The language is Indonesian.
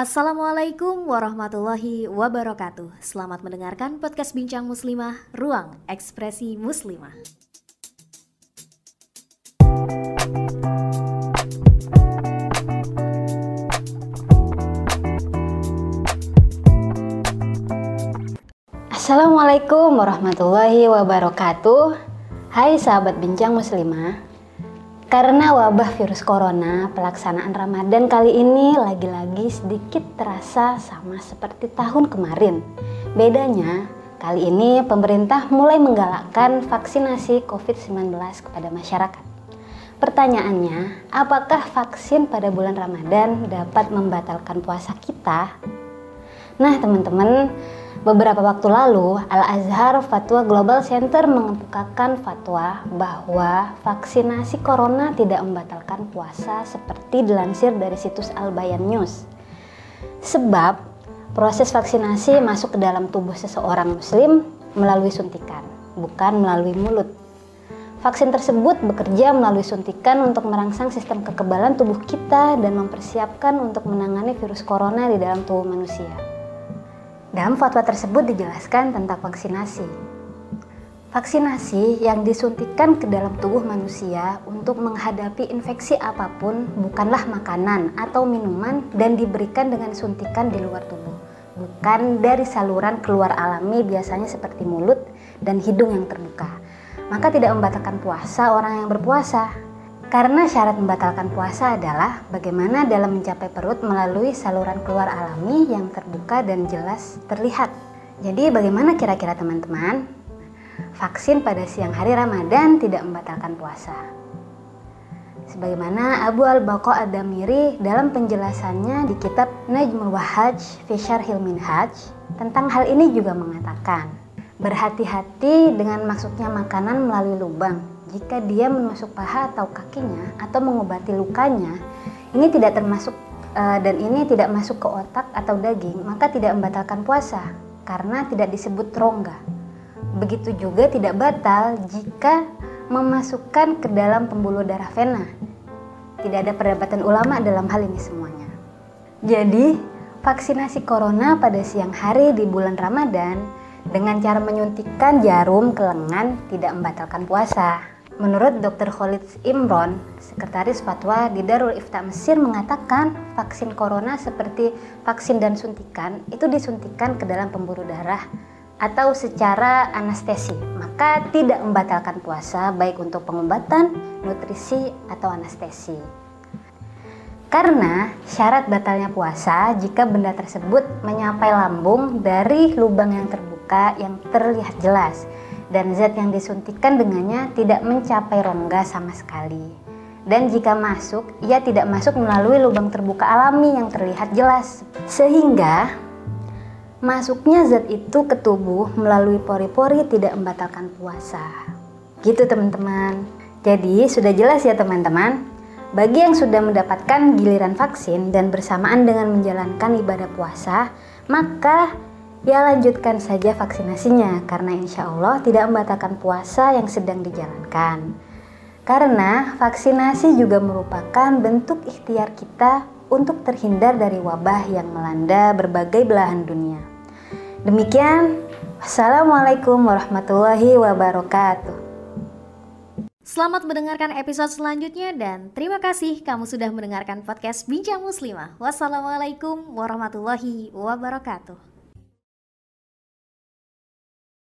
Assalamualaikum warahmatullahi wabarakatuh. Selamat mendengarkan podcast Bincang Muslimah, Ruang Ekspresi Muslimah. Assalamualaikum warahmatullahi wabarakatuh. Hai sahabat Bincang Muslimah, karena wabah virus corona, pelaksanaan Ramadan kali ini lagi-lagi sedikit terasa sama seperti tahun kemarin. Bedanya, kali ini pemerintah mulai menggalakkan vaksinasi COVID-19 kepada masyarakat. Pertanyaannya, apakah vaksin pada bulan Ramadan dapat membatalkan puasa kita? Nah, teman-teman, Beberapa waktu lalu, Al-Azhar Fatwa Global Center mengemukakan fatwa bahwa vaksinasi corona tidak membatalkan puasa seperti dilansir dari situs Al-Bayan News. Sebab proses vaksinasi masuk ke dalam tubuh seseorang muslim melalui suntikan, bukan melalui mulut. Vaksin tersebut bekerja melalui suntikan untuk merangsang sistem kekebalan tubuh kita dan mempersiapkan untuk menangani virus corona di dalam tubuh manusia. Dalam fatwa tersebut dijelaskan tentang vaksinasi. Vaksinasi yang disuntikan ke dalam tubuh manusia untuk menghadapi infeksi apa pun bukanlah makanan atau minuman dan diberikan dengan suntikan di luar tubuh, bukan dari saluran keluar alami biasanya seperti mulut dan hidung yang terbuka. Maka tidak membatalkan puasa orang yang berpuasa, karena syarat membatalkan puasa adalah bagaimana dalam mencapai perut melalui saluran keluar alami yang terbuka dan jelas terlihat. Jadi bagaimana kira-kira teman-teman? Vaksin pada siang hari Ramadan tidak membatalkan puasa. Sebagaimana Abu Al-Baqa Ad-Damiri dalam penjelasannya di kitab Najmul Wahaj Fishar Hilmin Haj tentang hal ini juga mengatakan berhati-hati dengan masuknya makanan melalui lubang jika dia menusuk paha atau kakinya atau mengobati lukanya, ini tidak termasuk uh, dan ini tidak masuk ke otak atau daging, maka tidak membatalkan puasa karena tidak disebut rongga. Begitu juga tidak batal jika memasukkan ke dalam pembuluh darah vena. Tidak ada perdebatan ulama dalam hal ini semuanya. Jadi, vaksinasi corona pada siang hari di bulan Ramadan dengan cara menyuntikkan jarum ke lengan tidak membatalkan puasa. Menurut Dr. Khalid Imron, Sekretaris Fatwa di Darul Ifta Mesir mengatakan vaksin corona seperti vaksin dan suntikan itu disuntikan ke dalam pembuluh darah atau secara anestesi, maka tidak membatalkan puasa baik untuk pengobatan, nutrisi, atau anestesi. Karena syarat batalnya puasa jika benda tersebut menyapai lambung dari lubang yang terbuka yang terlihat jelas dan zat yang disuntikan dengannya tidak mencapai rongga sama sekali. Dan jika masuk, ia tidak masuk melalui lubang terbuka alami yang terlihat jelas. Sehingga masuknya zat itu ke tubuh melalui pori-pori tidak membatalkan puasa. Gitu teman-teman. Jadi sudah jelas ya teman-teman. Bagi yang sudah mendapatkan giliran vaksin dan bersamaan dengan menjalankan ibadah puasa, maka ya lanjutkan saja vaksinasinya karena insya Allah tidak membatalkan puasa yang sedang dijalankan. Karena vaksinasi juga merupakan bentuk ikhtiar kita untuk terhindar dari wabah yang melanda berbagai belahan dunia. Demikian, Wassalamualaikum warahmatullahi wabarakatuh. Selamat mendengarkan episode selanjutnya dan terima kasih kamu sudah mendengarkan podcast Bincang Muslimah. Wassalamualaikum warahmatullahi wabarakatuh.